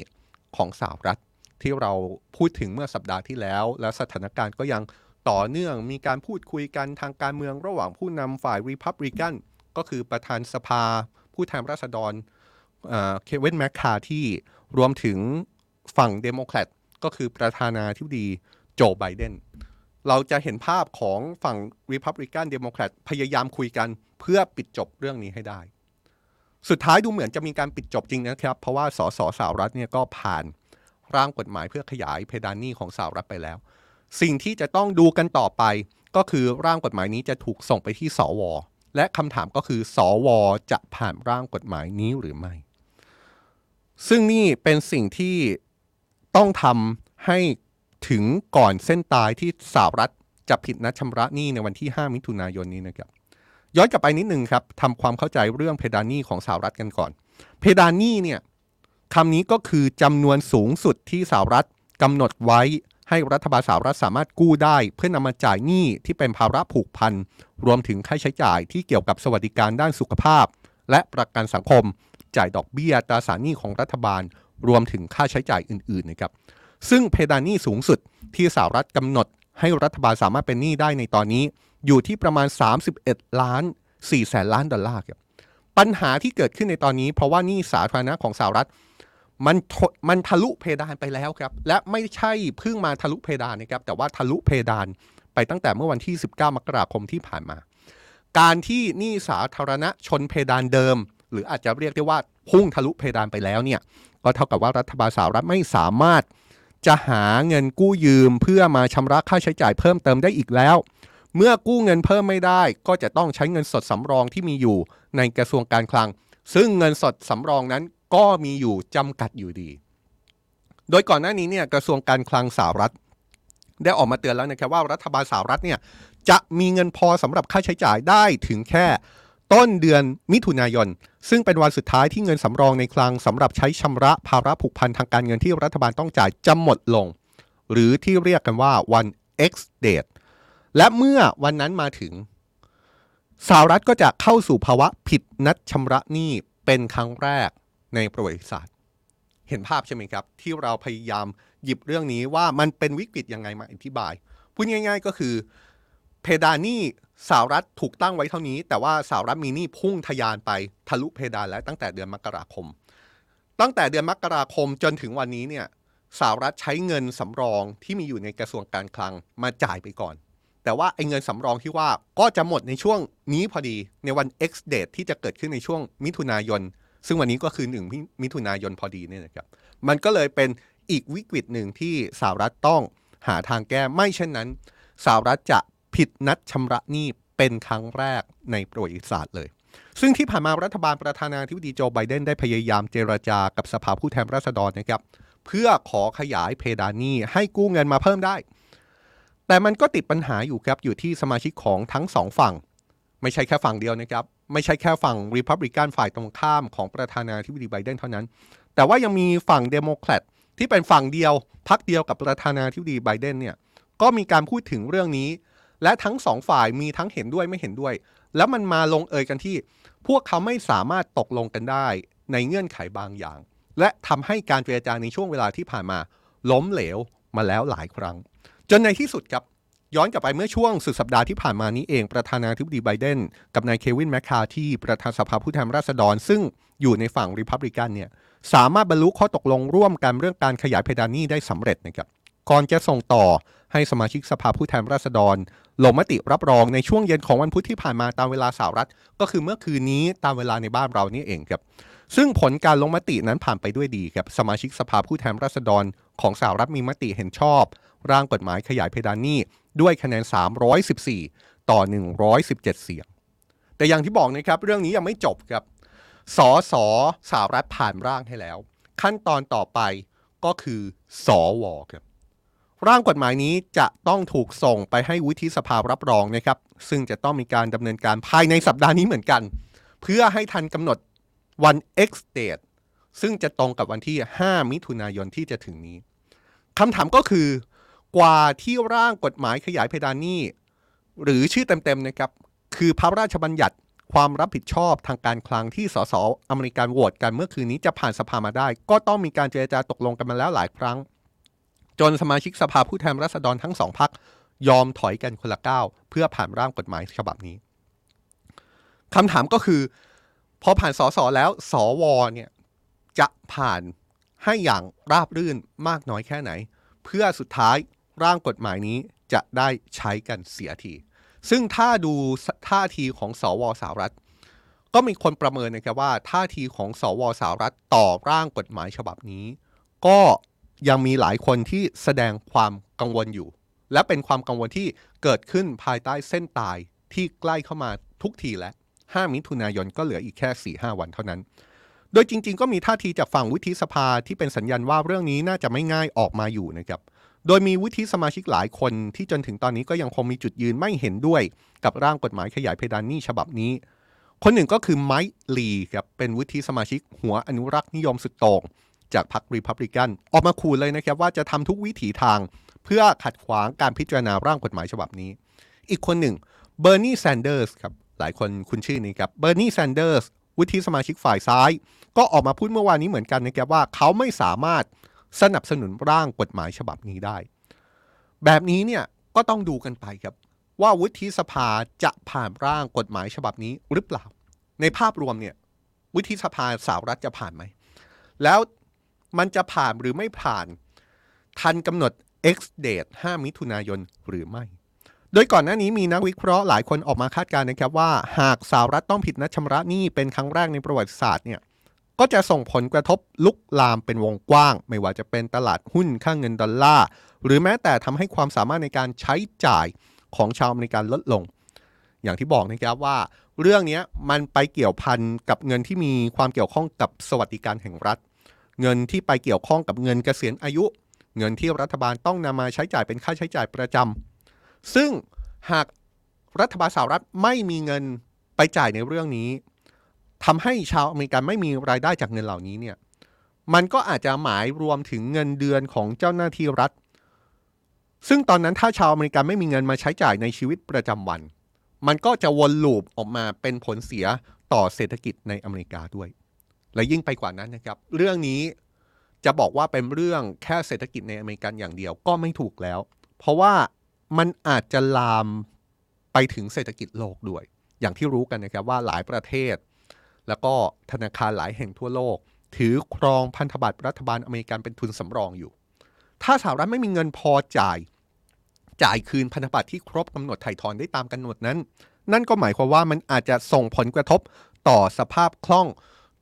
[SPEAKER 1] ของสหรัฐที่เราพูดถึงเมื่อสัปดาห์ที่แล้ว และสถานการณ์ก็ยัง ต่อเนื่องมีการพูดคุยกันทางการเมืองระหว่างผู้นำฝ่ายรีพับลิกันก็คือประธานสภา ผู้แทนราษฎรเควินแมคคาร์ธีรวมถึงฝั่งเดโมแครตก็คือประธานาธิบดีโจไบเดนเราจะเห็นภาพของฝั่งริพับลิกันเดโมแครตพยายามคุยกันเพื่อปิดจบเรื่องนี้ให้ได้ สุดท้ายดูเหมือนจะมีการปิดจบจริงนะครับ เพราะว่าสส.สหรัฐเนี่ยก็ผ่านร่างกฎหมายเพื่อขยายเพดานหนี้ของสหรัฐไปแล้ว สิ่งที่จะต้องดูกันต่อไป ก็คือร่างกฎหมายนี้จะถูกส่งไปที่สว และคำถามก็คือ สว จะผ่านร่างกฎหมายนี้หรือไม่ ซึ่งนี่เป็นสิ่งที่ต้องทำให้ถึงก่อนเส้นตายที่สหรัฐจะผิดนัดชำระหนี้ในวันที่ 5 มิถุนายนนี้นะครับ ย้อนกลับไปนิดนึงครับทำความเข้าใจเรื่องเพดานหนี้ของสหรัฐกันก่อน เพดานหนี้เนี่ยคำนี้ก็คือจำนวนสูงสุดที่สหรัฐกำหนดไว้ ให้รัฐบาลสหรัฐสามารถกู้ได้ เพื่อนำมาจ่ายหนี้ที่เป็นภาระผูกพัน รวมถึงค่าใช้จ่ายที่เกี่ยวกับสวัสดิการด้านสุขภาพ และประกันสังคม จ่ายดอกเบี้ยตราสารหนี้ของรัฐบาล รวมถึงค่าใช้จ่ายอื่นๆนะครับซึ่งเพดานหนี้สูงสุดที่สหรัฐกำหนด ให้รัฐบาลสามารถเป็นหนี้ได้ในตอนนี้ อยู่ที่ประมาณ 31 ล้าน4แสนล้านดอลลาร์ครับปัญหาที่เกิดขึ้นในตอนนี้ เพราะว่าหนี้สาธารณะของสหรัฐ มันมันทะลุเพดานไปแล้วครับ และไม่ใช่เพิ่งมาทะลุเพดานนะครับ แต่ว่าทะลุเพดานไปตั้งแต่เมื่อวันที่ 19 มกราคมที่ผ่านมา การที่หนี้สาธารณะชนเพดานเดิม หรืออาจจะเรียกได้ว่าพุ่งทะลุเพดานไปแล้วเนี่ย ก็เท่ากับว่ารัฐบาลสหรัฐไม่สามารถจะหาเงินกู้ยืมเพื่อมาชำระค่าใช้จ่ายเพิ่มเติมได้อีกแล้ว เมื่อกู้เงินเพิ่มไม่ได้ ก็จะต้องใช้เงินสดสำรองที่มีอยู่ในกระทรวงการคลัง ซึ่งเงินสดสำรองนั้น ก็มีอยู่จำกัดอยู่ดี โดยก่อนหน้านี้เนี่ยกระทรวงการคลังสหรัฐ ได้ออกมาเตือนแล้วนะครับว่ารัฐบาลสหรัฐเนี่ยจะมีเงินพอสำหรับค่าใช้จ่ายได้ถึงแค่ต้นเดือนมิถุนายน ซึ่งเป็นวันสุดท้ายที่เงินสำรองในคลังสำหรับใช้ชำระภาระผูกพันทางการเงินที่รัฐบาลต้องจ่ายจะหมดลง หรือที่เรียกกันว่าวัน X date และเมื่อวันนั้นมาถึงสหรัฐก็จะเข้าสู่ภาวะผิดนัดชำระหนี้เป็นครั้งแรก ในประวัติศาสตร์ เห็นภาพใช่ไหมครับ ที่เราพยายามหยิบเรื่องนี้ว่ามันเป็นวิกฤตยังไงมาอธิบาย พูดง่าย ๆก็คือ เพดานหนี้สหรัฐถูกตั้งไว้เท่านี้ แต่ว่าสหรัฐมีหนี้พุ่งทะยานไปทะลุเพดานแล้วตั้งแต่เดือนมกราคม ตั้งแต่เดือนมกราคมจนถึงวันนี้เนี่ยสหรัฐใช้เงินสำรองที่มีอยู่ในกระทรวงการคลังมาจ่ายไปก่อน แต่ว่าไอ้เงินสำรองที่ว่าก็จะหมดในช่วงนี้พอดีในวัน X date ที่จะเกิดขึ้นในช่วงมิถุนายน ซึ่งวันนี้ก็คือหนึ่งมิถุนายนพอดีเนี่ยนะครับมันก็เลยเป็นอีกวิกฤตหนึ่งที่สหรัฐต้องหาทางแก้ไม่เช่นนั้นสหรัฐจะผิดนัดชำระหนี้เป็นครั้งแรกในประวัติศาสตร์เลย ซึ่งที่ผ่านมารัฐบาลประธานาธิบดีโจไบเดนได้พยายามเจรจากับสภาผู้แทนราษฎรนะครับเพื่อขอขยายเพดานหนี้ให้กู้เงินมาเพิ่มได้ แต่มันก็ติดปัญหาอยู่ครับอยู่ที่สมาชิกของทั้งสองฝั่ง ไม่ใช่แค่ฝั่งเดียวนะครับ ไม่ใช่แค่ฝั่งริพับลิกันฝ่ายตรงข้ามของประธานาธิบดีไบเดนเท่านั้น แต่ว่ายังมีฝั่งเดโมแครตที่เป็นฝั่งเดียวพรรคเดียวกับประธานาธิบดีไบเดนเนี่ยก็มีการพูดถึงเรื่องนี้ และทั้งสองฝ่ายมีทั้งเห็นด้วยไม่เห็นด้วย แล้วมันมาลงเอยกันที่ พวกเขาไม่สามารถตกลงกันได้ในเงื่อนไขบางอย่าง และทำให้การเจรจาในช่วงเวลาที่ผ่านมา ล้มเหลวมาแล้วหลายครั้ง จนในที่สุดครับ ย้อนกลับไปเมื่อช่วงสุดสัปดาห์ที่ผ่านมานี้เองประธานาธิบดีไบเดนกับนายเควินแมคคาที่ประธานสภาผู้แทนราษฎร ซึ่งอยู่ในฝั่งริพับลิกันเนี่ยสามารถบรรลุข้อตกลงร่วมกันเรื่องการขยายเพดานนี้ได้สำเร็จนะครับก่อนจะส่งต่อให้สมาชิกสภาผู้แทนราษฎรลงมติรับรองในช่วงเย็นของวันพุธที่ผ่านมาตามเวลาสหรัฐ ก็คือเมื่อคืนนี้ตามเวลาในบ้านเรานี่เองครับซึ่งผลการลงมตินั้นผ่านไปด้วยดีครับสมาชิกสภาผู้แทนราษฎรของสหรัฐมีมติเห็นชอบ ร่างกฎหมายขยายเพดานนี้ด้วยคะแนน 314 ต่อ 117 เสียง แต่อย่างที่บอกนะครับเรื่องนี้ยังไม่จบครับสอสอสหรัฐผ่านร่างให้แล้ว ขั้นตอนต่อไปก็คือสอวอครับร่างกฎหมายนี้จะต้องถูกส่งไปให้วุฒิสภารับรองนะครับ ซึ่งจะต้องมีการดำเนินการภายในสัปดาห์นี้เหมือนกัน เพื่อให้ทันกำหนดวัน X date ซึ่งจะตรงกับวันที่ 5 มิถุนายนที่จะถึงนี้คำถามก็คือ กว่าที่ร่างกฎหมายขยายเพดานหนี้ หรือชื่อเต็มๆนะครับคือพระราชบัญญัติความรับผิดชอบทางการคลังที่สสอเมริกันโหวตกันเมื่อคืนนี้จะผ่านสภามาได้ ก็ต้องมีการเจรจาตกลงกันมาแล้วหลายครั้ง จนสมาชิกสภาผู้แทนราษฎรทั้งสองพักยอมถอยกันคนละก้าวเพื่อผ่านร่างกฎหมายฉบับนี้คำถามก็คือ พอผ่านสสแล้วสวเนี่ยจะผ่านให้อย่างราบรื่นมากน้อยแค่ไหน เพื่อสุดท้าย ร่างกฎหมายนี้จะได้ใช้กันเสียที ซึ่งถ้าดูท่าทีของสวสหรัฐ ก็มีคนประเมินนะครับว่าท่าทีของสวสหรัฐต่อร่างกฎหมายฉบับนี้ ก็ยังมีหลายคนที่แสดงความกังวลอยู่ และเป็นความกังวลที่เกิดขึ้นภายใต้เส้นตายที่ใกล้เข้ามาทุกทีแล้ว5มิถุนายนก็เหลืออีกแค่ 4-5 วันเท่านั้น โดยจริง ๆ ก็มีท่าทีจากฝั่งวุฒิสภาที่เป็นสัญญาณว่าเรื่องนี้น่าจะไม่ง่ายออกมาอยู่นะครับ โดยมีวุฒิสมาชิกหลายคนที่จนถึงตอนนี้ก็ยังคงมีจุดยืนไม่เห็นด้วย กับร่างกฎหมายขยายเพดานหนี้ฉบับนี้ คนหนึ่งก็คือไมค์ลีครับเป็นวุฒิสมาชิกหัวอนุรักษ์นิยมสุดโต่งจากพรรครีพับลิกันออกมาขู่เลยนะครับว่าจะทำทุกวิถีทาง เพื่อขัดขวางการพิจารณาร่างกฎหมายฉบับนี้ อีกคนหนึ่งเบอร์นีแซนเดอร์สครับหลายคนคุ้นชื่อนี้ครับเบอร์นีแซนเดอร์สวุฒิสมาชิกฝ่ายซ้าย ก็ออกมาพูดเมื่อวานนี้เหมือนกันนะครับว่าเขาไม่สามารถ สนับสนุนร่างกฎหมายฉบับนี้ได้ แบบนี้เนี่ยก็ต้องดูกันไปครับ ว่าวุฒิสภาจะผ่านร่างกฎหมายฉบับนี้หรือเปล่า ในภาพรวมเนี่ยวุฒิสภาสาวรัฐจะผ่านไหม แล้วมันจะผ่านหรือไม่ผ่าน ทันกำหนด X date 5 มิถุนายนหรือไม่ โดยก่อนหน้านี้มีนักวิเคราะห์หลายคนออกมาคาดการณ์นะครับว่า หากสหรัฐต้องผิดนัดชำระหนี้เป็นครั้งแรกในประวัติศาสตร์เนี่ย ก็จะส่งผลกระทบลุกลามเป็นวงกว้าง ไม่ว่าจะเป็นตลาดหุ้นค่างเงินดอลลาร์ หรือแม้แต่ทำให้ความสามารถในการใช้จ่ายของชาวอเมริกันลดลง อย่างที่บอกนะครับว่า เรื่องนี้มันไปเกี่ยวพันกับเงินที่มีความเกี่ยวข้องกับสวัสดิการแห่งรัฐ เงินที่ไปเกี่ยวข้องกับเงินเกษียณอายุ เงินที่รัฐบาลต้องนำมาใช้จ่ายเป็นค่าใช้จ่ายประจำซึ่งหากรัฐบาลสหรัฐไม่มีเงินไปจ่ายในเรื่องนี้ ทำให้ชาวอเมริกันไม่มีรายได้จากเงินเหล่านี้เนี่ยมันก็อาจจะหมายรวมถึงเงินเดือนของเจ้าหน้าที่รัฐ ซึ่งตอนนั้นถ้าชาวอเมริกันไม่มีเงินมาใช้จ่ายในชีวิตประจำวัน มันก็จะวนลูปออกมาเป็นผลเสียต่อเศรษฐกิจในอเมริกาด้วย และยิ่งไปกว่านั้นนะครับ เรื่องนี้จะบอกว่าเป็นเรื่องแค่เศรษฐกิจในอเมริกันอย่างเดียวก็ไม่ถูกแล้ว เพราะว่ามันอาจจะลามไปถึงเศรษฐกิจโลกด้วย อย่างที่รู้กันนะครับว่าหลายประเทศ แล้วก็ธนาคารหลายแห่งทั่วโลก ถือครองพันธบัตรรัฐบาลอเมริกันเป็นทุนสำรองอยู่ ถ้าสหรัฐไม่มีเงินพอจ่าย จ่ายคืนพันธบัตรที่ครบกำหนดไถ่ถอนได้ตามกำหนดนั้น นั่นก็หมายความว่ามันอาจจะส่งผลกระทบต่อสภาพคล่อง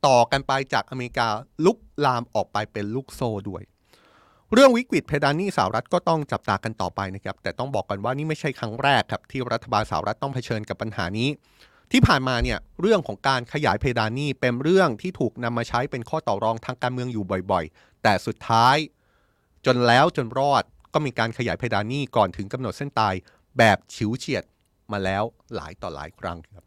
[SPEAKER 1] ต่อกันไปจากอเมริกาลุกลามออกไปเป็นลูกโซ่ด้วย เรื่องวิกฤตเพดานหนี้สหรัฐก็ต้องจับตากันต่อไปนะครับ แต่ต้องบอกกันว่านี่ไม่ใช่ครั้งแรกครับที่รัฐบาลสหรัฐต้องเผชิญกับปัญหานี้ ที่ผ่านมาเนี่ยเรื่องของการขยายเพดานหนี้เป็นเรื่องที่ถูกนำมาใช้เป็นข้อต่อรองทางการเมืองอยู่บ่อยๆ แต่สุดท้าย จนแล้วจนรอดก็มีการขยายเพดานหนี้ก่อนถึงกำหนดเส้นตายแบบฉิวเฉียดมาแล้วหลายต่อหลายครั้งครับ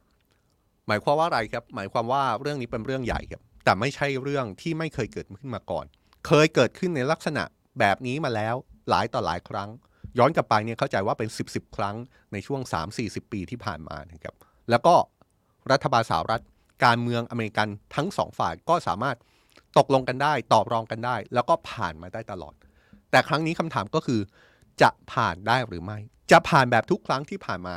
[SPEAKER 1] หมายความว่าอะไรครับ หมายความว่าเรื่องนี้เป็นเรื่องใหญ่ครับ แต่ไม่ใช่เรื่องที่ไม่เคยเกิดขึ้นมาก่อน เคยเกิดขึ้นในลักษณะแบบนี้มาแล้วหลายต่อหลายครั้ง ย้อนกลับไปเนี่ยเข้าใจว่าเป็น 10บสครั้งในช่วง 3-40 ปีที่ผ่านมานะครับ แล้วก็ รัฐบาลสหรัฐ การเมืองอเมริกันทั้งสองฝ่ายก็สามารถตกลงกันได้ตอบรองกันได้ แล้วก็ผ่านมาได้ตลอด แต่ครั้งนี้คำถามก็คือ จะผ่านได้หรือไม่ จะผ่านแบบทุกครั้งที่ผ่านมา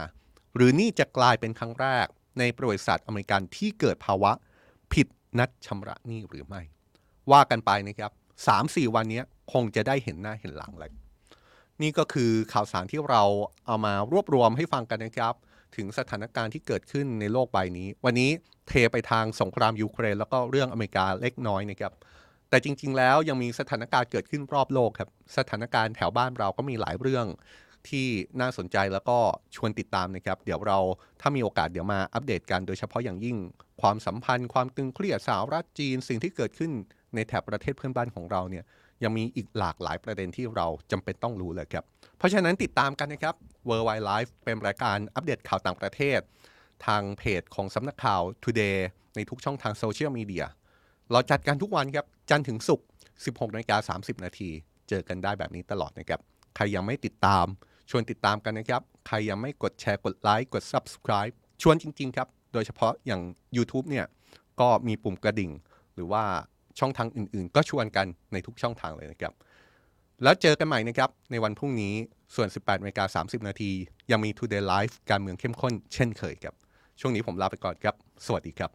[SPEAKER 1] หรือนี่จะกลายเป็นครั้งแรก ในประวัติศาสตร์อเมริกันที่เกิดภาวะ ผิดนัดชำระหนี้หรือไม่ ว่ากันไปนะครับสามสี่วันนี้คงจะได้เห็นหน้าเห็นหลังเลยนี่ก็คือข่าวสารที่เราเอามารวบรวมให้ฟังกันนะครับ ถึงสถานการณ์ที่เกิดขึ้นในโลกใบนี้ วันนี้เทไปทางสงครามยูเครน แล้วก็เรื่องอเมริกาเล็กน้อยนะครับ แต่จริง ๆ แล้วยังมีสถานการณ์เกิดขึ้นรอบโลกครับ สถานการณ์แถวบ้านเราก็มีหลายเรื่องที่น่าสนใจแล้วก็ชวนติดตามนะครับ เดี๋ยวเราถ้ามีโอกาสเดี๋ยวมาอัปเดตกัน โดยเฉพาะอย่างยิ่ง ความสัมพันธ์ ความตึงเครียดสหรัฐจีน สิ่งที่เกิดขึ้นในแถบประเทศเพื่อนบ้านของเราเนี่ย ยังมีอีกหลากหลายประเด็นที่เราจำเป็นต้องรู้เลยครับ เพราะฉะนั้นติดตามกันนะครับ Worldwide Life เป็นรายการอัปเดตข่าวต่างประเทศ ทางเพจของสำนักข่าว Today ในทุกช่องทางโซเชียลมีเดียเราจัดกันทุกวันครับ จันทร์ถึงศุกร์16นาฬิกา30 นาที เจอกันได้แบบนี้ตลอดนะครับ ใครยังไม่ติดตาม ชวนติดตามกันนะครับ ใครยังไม่กดแชร์กดไลค์กด Subscribe ชวนจริง ๆ ครับ โดยเฉพาะอย่าง YouTube เนี่ยก็มีปุ่มกระดิ่ง หรือว่า ช่องทางอื่นๆ ก็ชวนกันในทุกช่องทางเลยนะครับ แล้วเจอกันใหม่นะครับ ในวันพรุ่งนี้ส่วน 18นาฬิกา30 นาที ยังมี Today Live การเมืองเข้มข้นเช่นเคยครับ ช่วงนี้ผมลาไปก่อนครับ สวัสดีครับ